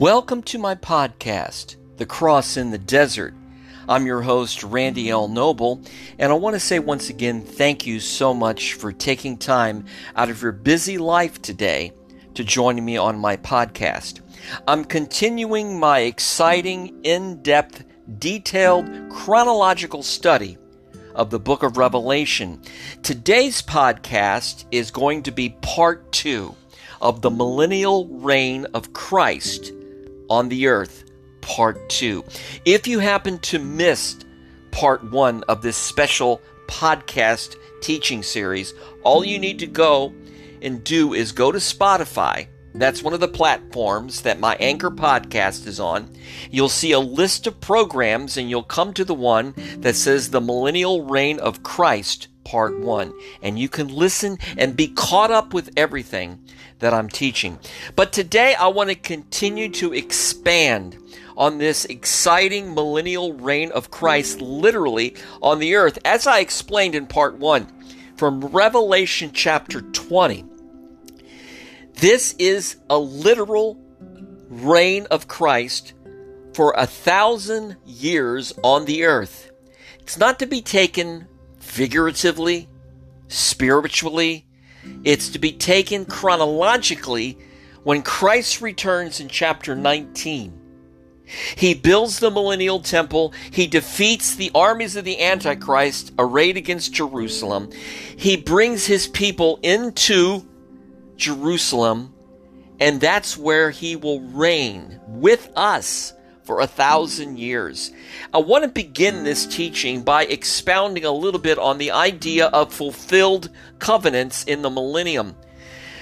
Welcome to my podcast, The Cross in the Desert. I'm your host, Randy L. Noble, and I want to say once again thank you so much for taking time out of your busy life today to join me on my podcast. I'm continuing my exciting, in depth, detailed, chronological study of the book of Revelation. Today's podcast is going to be part two of the millennial reign of Christ on the earth, part two. If you happen to miss part one of this special podcast teaching series, all you need to go and do is go to Spotify. That's one of the platforms that my Anchor podcast is on. You'll see a list of programs and you'll come to the one that says The Millennial Reign of Christ, Part 1. And you can listen and be caught up with everything that I'm teaching. But today I want to continue to expand on this exciting millennial reign of Christ literally on the earth, as I explained in part one from Revelation chapter 20. This is a literal reign of Christ for a thousand years on the earth. It's not to be taken figuratively, spiritually, it's to be taken chronologically when Christ returns in chapter 19. He builds the millennial temple. He defeats the armies of the Antichrist arrayed against Jerusalem. He brings his people into Jerusalem, and that's where he will reign with us for a thousand years. I want to begin this teaching by expounding a little bit on the idea of fulfilled covenants in the millennium.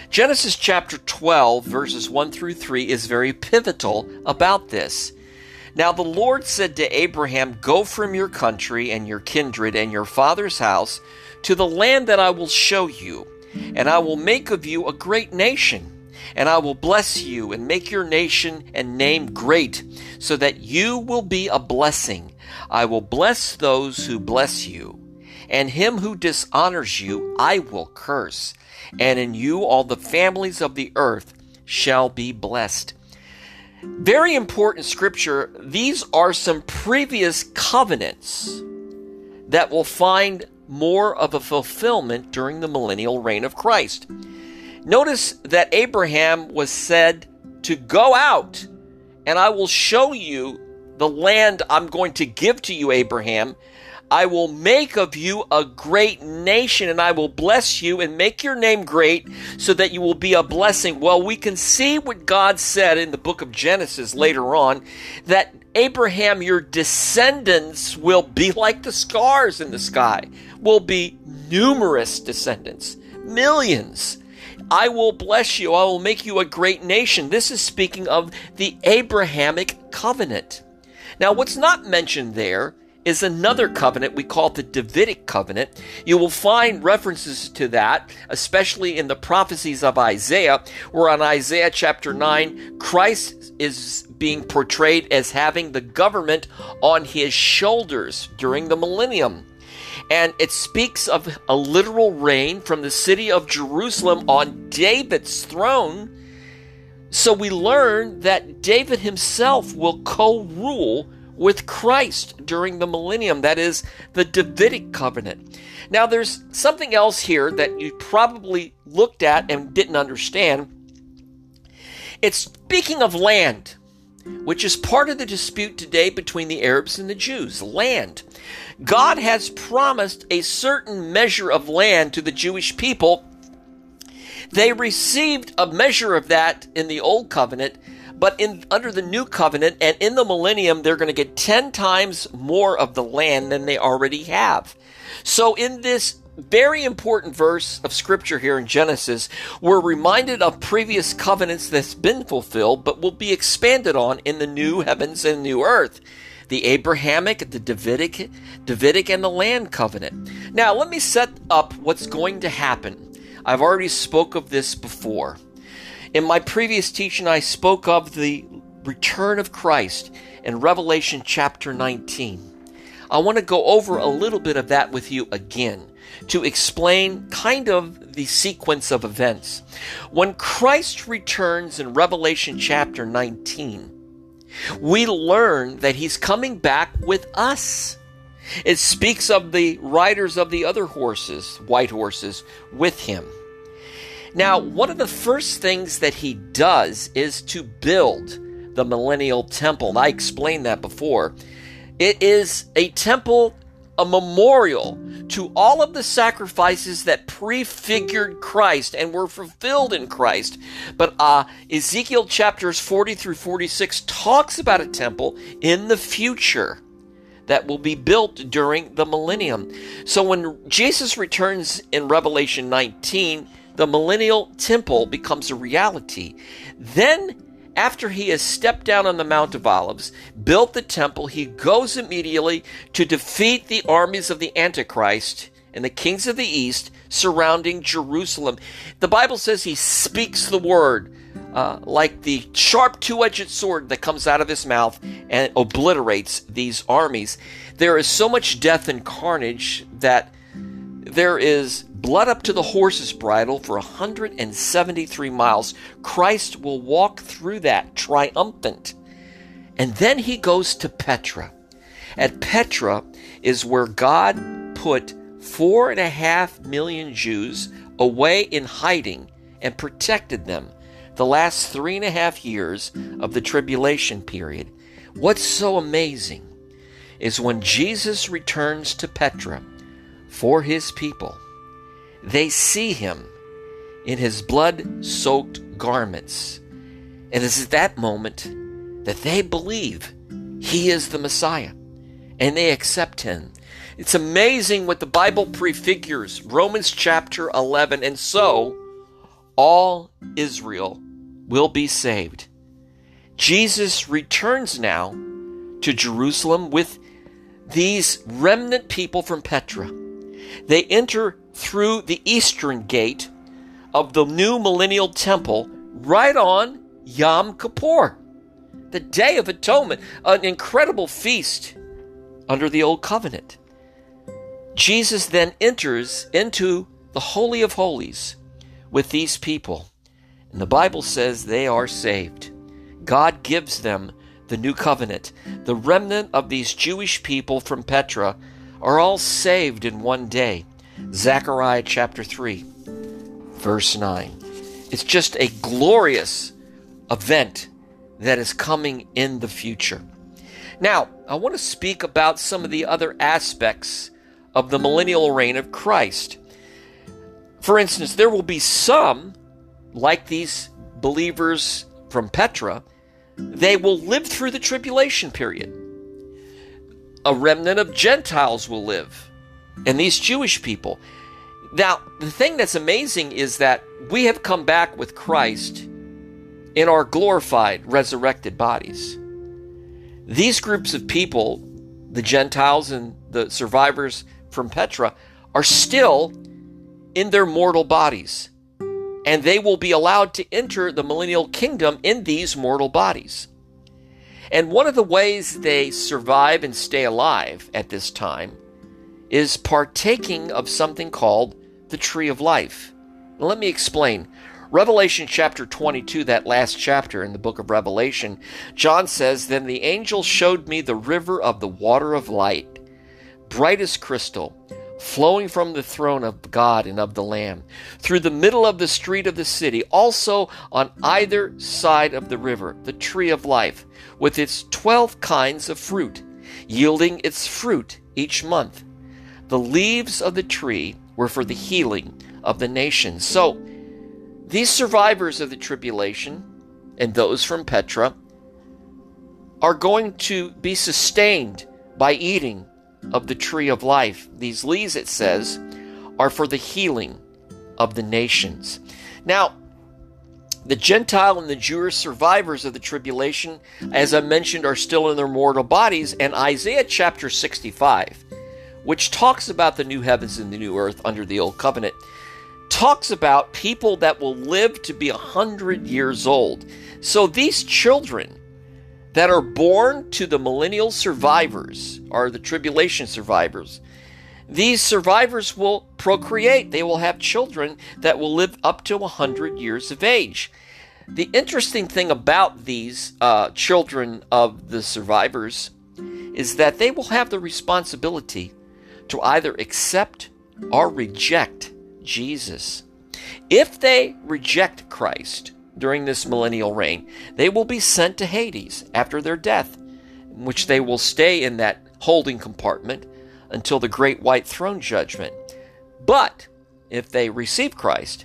Genesis chapter 12, verses 1 through 3, is very pivotal about this. Now the Lord said to Abraham, Go from your country and your kindred and your father's house to the land that I will show you, and I will make of you a great nation and I will bless you and make your nation and name great, so that you will be a blessing. I will bless those who bless you, and him who dishonors you I will curse, and in you all the families of the earth shall be blessed. Very important scripture. These are some previous covenants that will find more of a fulfillment during the millennial reign of Christ. Notice that Abraham was said to go out and I will show you the land I'm going to give to you, Abraham. I will make of you a great nation and I will bless you and make your name great so that you will be a blessing. Well, we can see what God said in the book of Genesis later on that Abraham, your descendants will be like the stars in the sky, will be numerous descendants, millions. I will bless you. I will make you a great nation. This is speaking of the Abrahamic covenant. Now, what's not mentioned there is another covenant we call the Davidic covenant. You will find references to that, especially in the prophecies of Isaiah, where on Isaiah chapter 9, Christ is being portrayed as having the government on his shoulders during the millennium and it speaks of a literal reign from the city of Jerusalem on David's throne. So we learn that David himself will co rule with Christ during the millennium. That is the Davidic covenant. Now, there's something else here that you probably looked at and didn't understand. It's speaking of land, which is part of the dispute today between the Arabs and the Jews. Land. God has promised a certain measure of land to the Jewish people. They received a measure of that in the old covenant, but in under the new covenant and in the millennium they're going to get 10 times more of the land than they already have. So in this very important verse of scripture here in Genesis, we're reminded of previous covenants that's been fulfilled but will be expanded on in the new heavens and new earth the Abrahamic, the Davidic, Davidic, and the land covenant. Now, let me set up what's going to happen. I've already spoke of this before. In my previous teaching, I spoke of the return of Christ in Revelation chapter 19. I want to go over a little bit of that with you again to explain kind of the sequence of events. When Christ returns in Revelation chapter 19, we learn that he's coming back with us. It speaks of the riders of the other horses, white horses, with him. Now, one of the first things that he does is to build the millennial temple. I explained that before. It is a temple, a memorial to all of the sacrifices that prefigured Christ and were fulfilled in Christ. But uh, Ezekiel chapters 40 through 46 talks about a temple in the future that will be built during the millennium. So when Jesus returns in Revelation 19, the millennial temple becomes a reality. Then after he has stepped down on the Mount of Olives, built the temple, he goes immediately to defeat the armies of the Antichrist and the kings of the east surrounding Jerusalem. The Bible says he speaks the word uh, like the sharp two edged sword that comes out of his mouth and obliterates these armies. There is so much death and carnage that there is blood up to the horse's bridle for 173 miles. Christ will walk through that triumphant. And then he goes to Petra. At Petra is where God put four and a half million Jews away in hiding and protected them the last three and a half years of the tribulation period. What's so amazing is when Jesus returns to Petra for his people, they see him in his blood soaked garments. And it's at that moment that they believe he is the Messiah and they accept him. It's amazing what the Bible prefigures Romans chapter 11. And so all Israel will be saved. Jesus returns now to Jerusalem with these remnant people from Petra. They enter through the eastern gate of the new millennial temple right on Yom Kippur, the Day of Atonement, an incredible feast under the Old Covenant. Jesus then enters into the Holy of Holies with these people, and the Bible says they are saved. God gives them the new covenant. The remnant of these Jewish people from Petra are all saved in one day. Zechariah chapter 3, verse 9. It's just a glorious event that is coming in the future. Now, I want to speak about some of the other aspects of the millennial reign of Christ. For instance, there will be some, like these believers from Petra, they will live through the tribulation period. A remnant of Gentiles will live and these Jewish people. Now, the thing that's amazing is that we have come back with Christ in our glorified, resurrected bodies. These groups of people, the Gentiles and the survivors from Petra, are still in their mortal bodies. And they will be allowed to enter the millennial kingdom in these mortal bodies. And one of the ways they survive and stay alive at this time is partaking of something called the tree of life. Let me explain. Revelation chapter 22, that last chapter in the book of Revelation, John says, Then the angel showed me the river of the water of light, bright as crystal, flowing from the throne of God and of the Lamb, through the middle of the street of the city, also on either side of the river, the tree of life, with its twelve kinds of fruit, yielding its fruit each month. The leaves of the tree were for the healing of the nations. So, these survivors of the tribulation and those from Petra are going to be sustained by eating of the tree of life. These leaves, it says, are for the healing of the nations. Now, the Gentile and the Jewish survivors of the tribulation, as I mentioned, are still in their mortal bodies, and Isaiah chapter 65 which talks about the new heavens and the new earth under the old covenant, talks about people that will live to be a hundred years old. So these children that are born to the millennial survivors, are the tribulation survivors, these survivors will procreate. They will have children that will live up to 100 years of age. The interesting thing about these uh, children of the survivors is that they will have the responsibility to either accept or reject Jesus. If they reject Christ during this millennial reign, they will be sent to Hades after their death, in which they will stay in that holding compartment until the great white throne judgment. But if they receive Christ,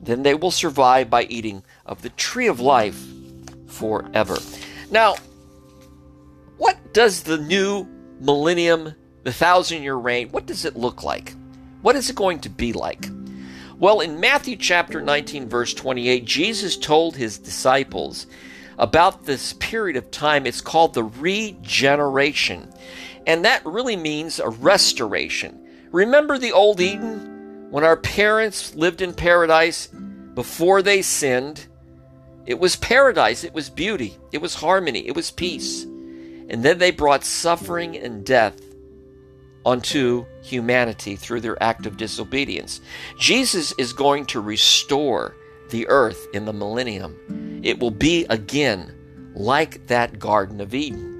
then they will survive by eating of the tree of life forever. Now, what does the new millennium, the thousand year reign, what does it look like? What is it going to be like? Well, in Matthew chapter 19, verse 28, Jesus told his disciples about this period of time. It's called the regeneration. And that really means a restoration. Remember the old Eden? When our parents lived in paradise before they sinned, it was paradise, it was beauty, it was harmony, it was peace. And then they brought suffering and death onto humanity through their act of disobedience. Jesus is going to restore the earth in the millennium. It will be again like that Garden of Eden.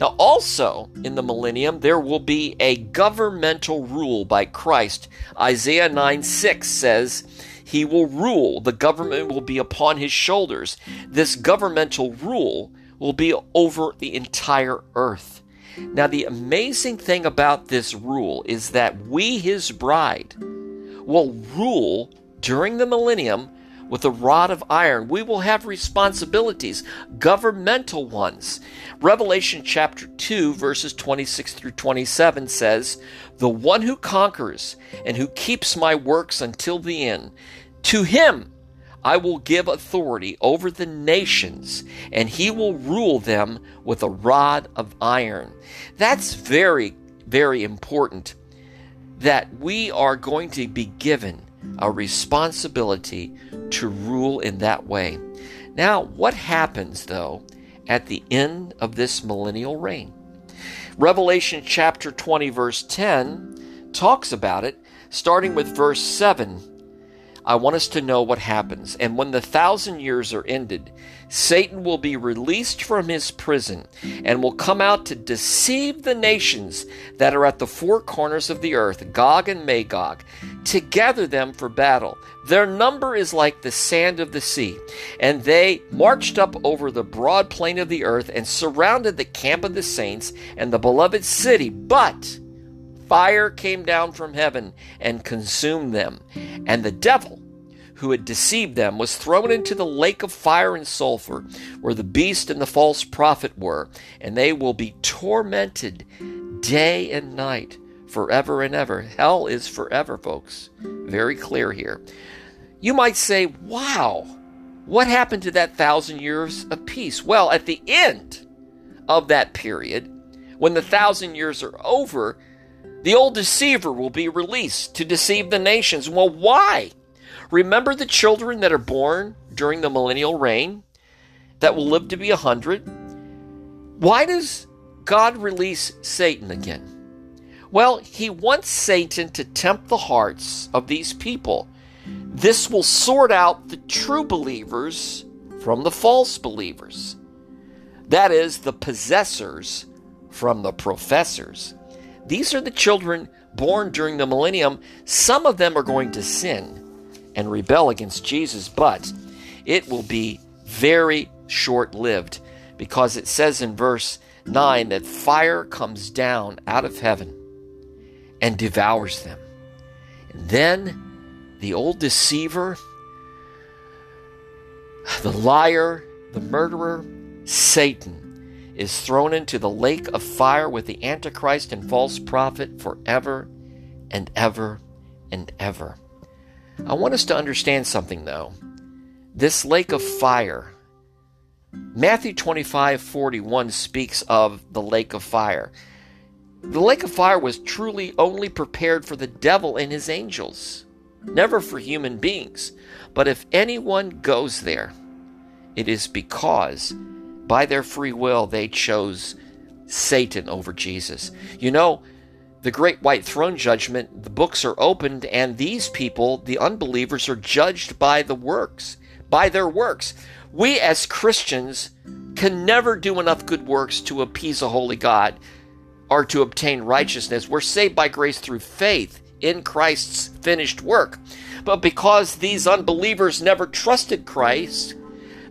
Now, also in the millennium, there will be a governmental rule by Christ. Isaiah 9 6 says, He will rule, the government will be upon his shoulders. This governmental rule will be over the entire earth. Now, the amazing thing about this rule is that we, his bride, will rule during the millennium with a rod of iron. We will have responsibilities, governmental ones. Revelation chapter 2, verses 26 through 27 says, The one who conquers and who keeps my works until the end, to him I will give authority over the nations, and he will rule them with a rod of iron. That's very, very important that we are going to be given a responsibility to rule in that way. Now, what happens though at the end of this millennial reign? Revelation chapter 20, verse 10 talks about it, starting with verse 7 I want us to know what happens. And when the thousand years are ended, Satan will be released from his prison and will come out to deceive the nations that are at the four corners of the earth, Gog and Magog, to gather them for battle. Their number is like the sand of the sea. And they marched up over the broad plain of the earth and surrounded the camp of the saints and the beloved city. But fire came down from heaven and consumed them. And the devil, who had deceived them, was thrown into the lake of fire and sulfur, where the beast and the false prophet were, and they will be tormented day and night forever and ever. Hell is forever, folks. Very clear here. You might say, wow, what happened to that thousand years of peace? Well, at the end of that period, when the thousand years are over, the old deceiver will be released to deceive the nations. Well, why? Remember the children that are born during the millennial reign that will live to be a hundred? Why does God release Satan again? Well, he wants Satan to tempt the hearts of these people. This will sort out the true believers from the false believers. That is, the possessors from the professors. These are the children born during the millennium. Some of them are going to sin and rebel against Jesus, but it will be very short lived because it says in verse 9 that fire comes down out of heaven and devours them. And then the old deceiver, the liar, the murderer, Satan, is thrown into the lake of fire with the Antichrist and false prophet forever and ever and ever. I want us to understand something though. This lake of fire, Matthew 25 41 speaks of the lake of fire. The lake of fire was truly only prepared for the devil and his angels, never for human beings. But if anyone goes there, it is because by their free will, they chose Satan over Jesus. You know, the great white throne judgment, the books are opened, and these people, the unbelievers, are judged by the works, by their works. We as Christians can never do enough good works to appease a holy God or to obtain righteousness. We're saved by grace through faith in Christ's finished work. But because these unbelievers never trusted Christ,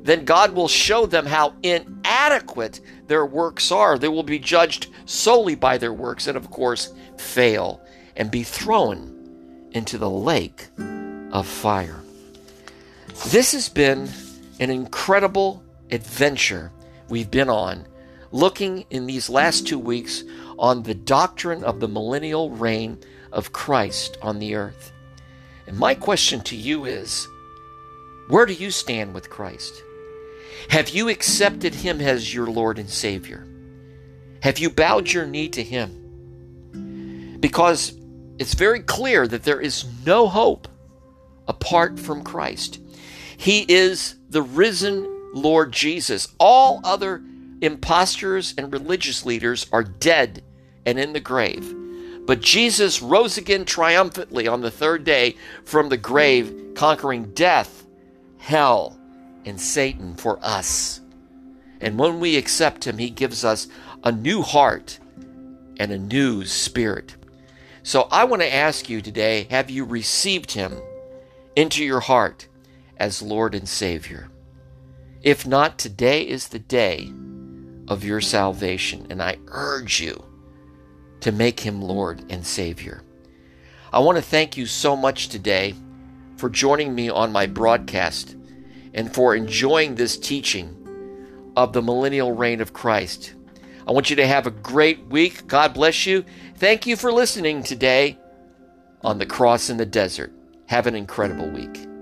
then God will show them how inadequate their works are. They will be judged solely by their works and, of course, fail and be thrown into the lake of fire. This has been an incredible adventure we've been on, looking in these last two weeks on the doctrine of the millennial reign of Christ on the earth. And my question to you is where do you stand with Christ? Have you accepted Him as your Lord and Savior? Have you bowed your knee to Him? Because it's very clear that there is no hope apart from Christ. He is the risen Lord Jesus. All other impostors and religious leaders are dead and in the grave. But Jesus rose again triumphantly on the third day from the grave, conquering death, hell, and Satan for us. And when we accept Him, He gives us a new heart and a new spirit. So I want to ask you today have you received Him into your heart as Lord and Savior? If not, today is the day of your salvation, and I urge you to make him Lord and Savior. I want to thank you so much today for joining me on my broadcast and for enjoying this teaching of the millennial reign of Christ. I want you to have a great week. God bless you. Thank you for listening today on the cross in the desert. Have an incredible week.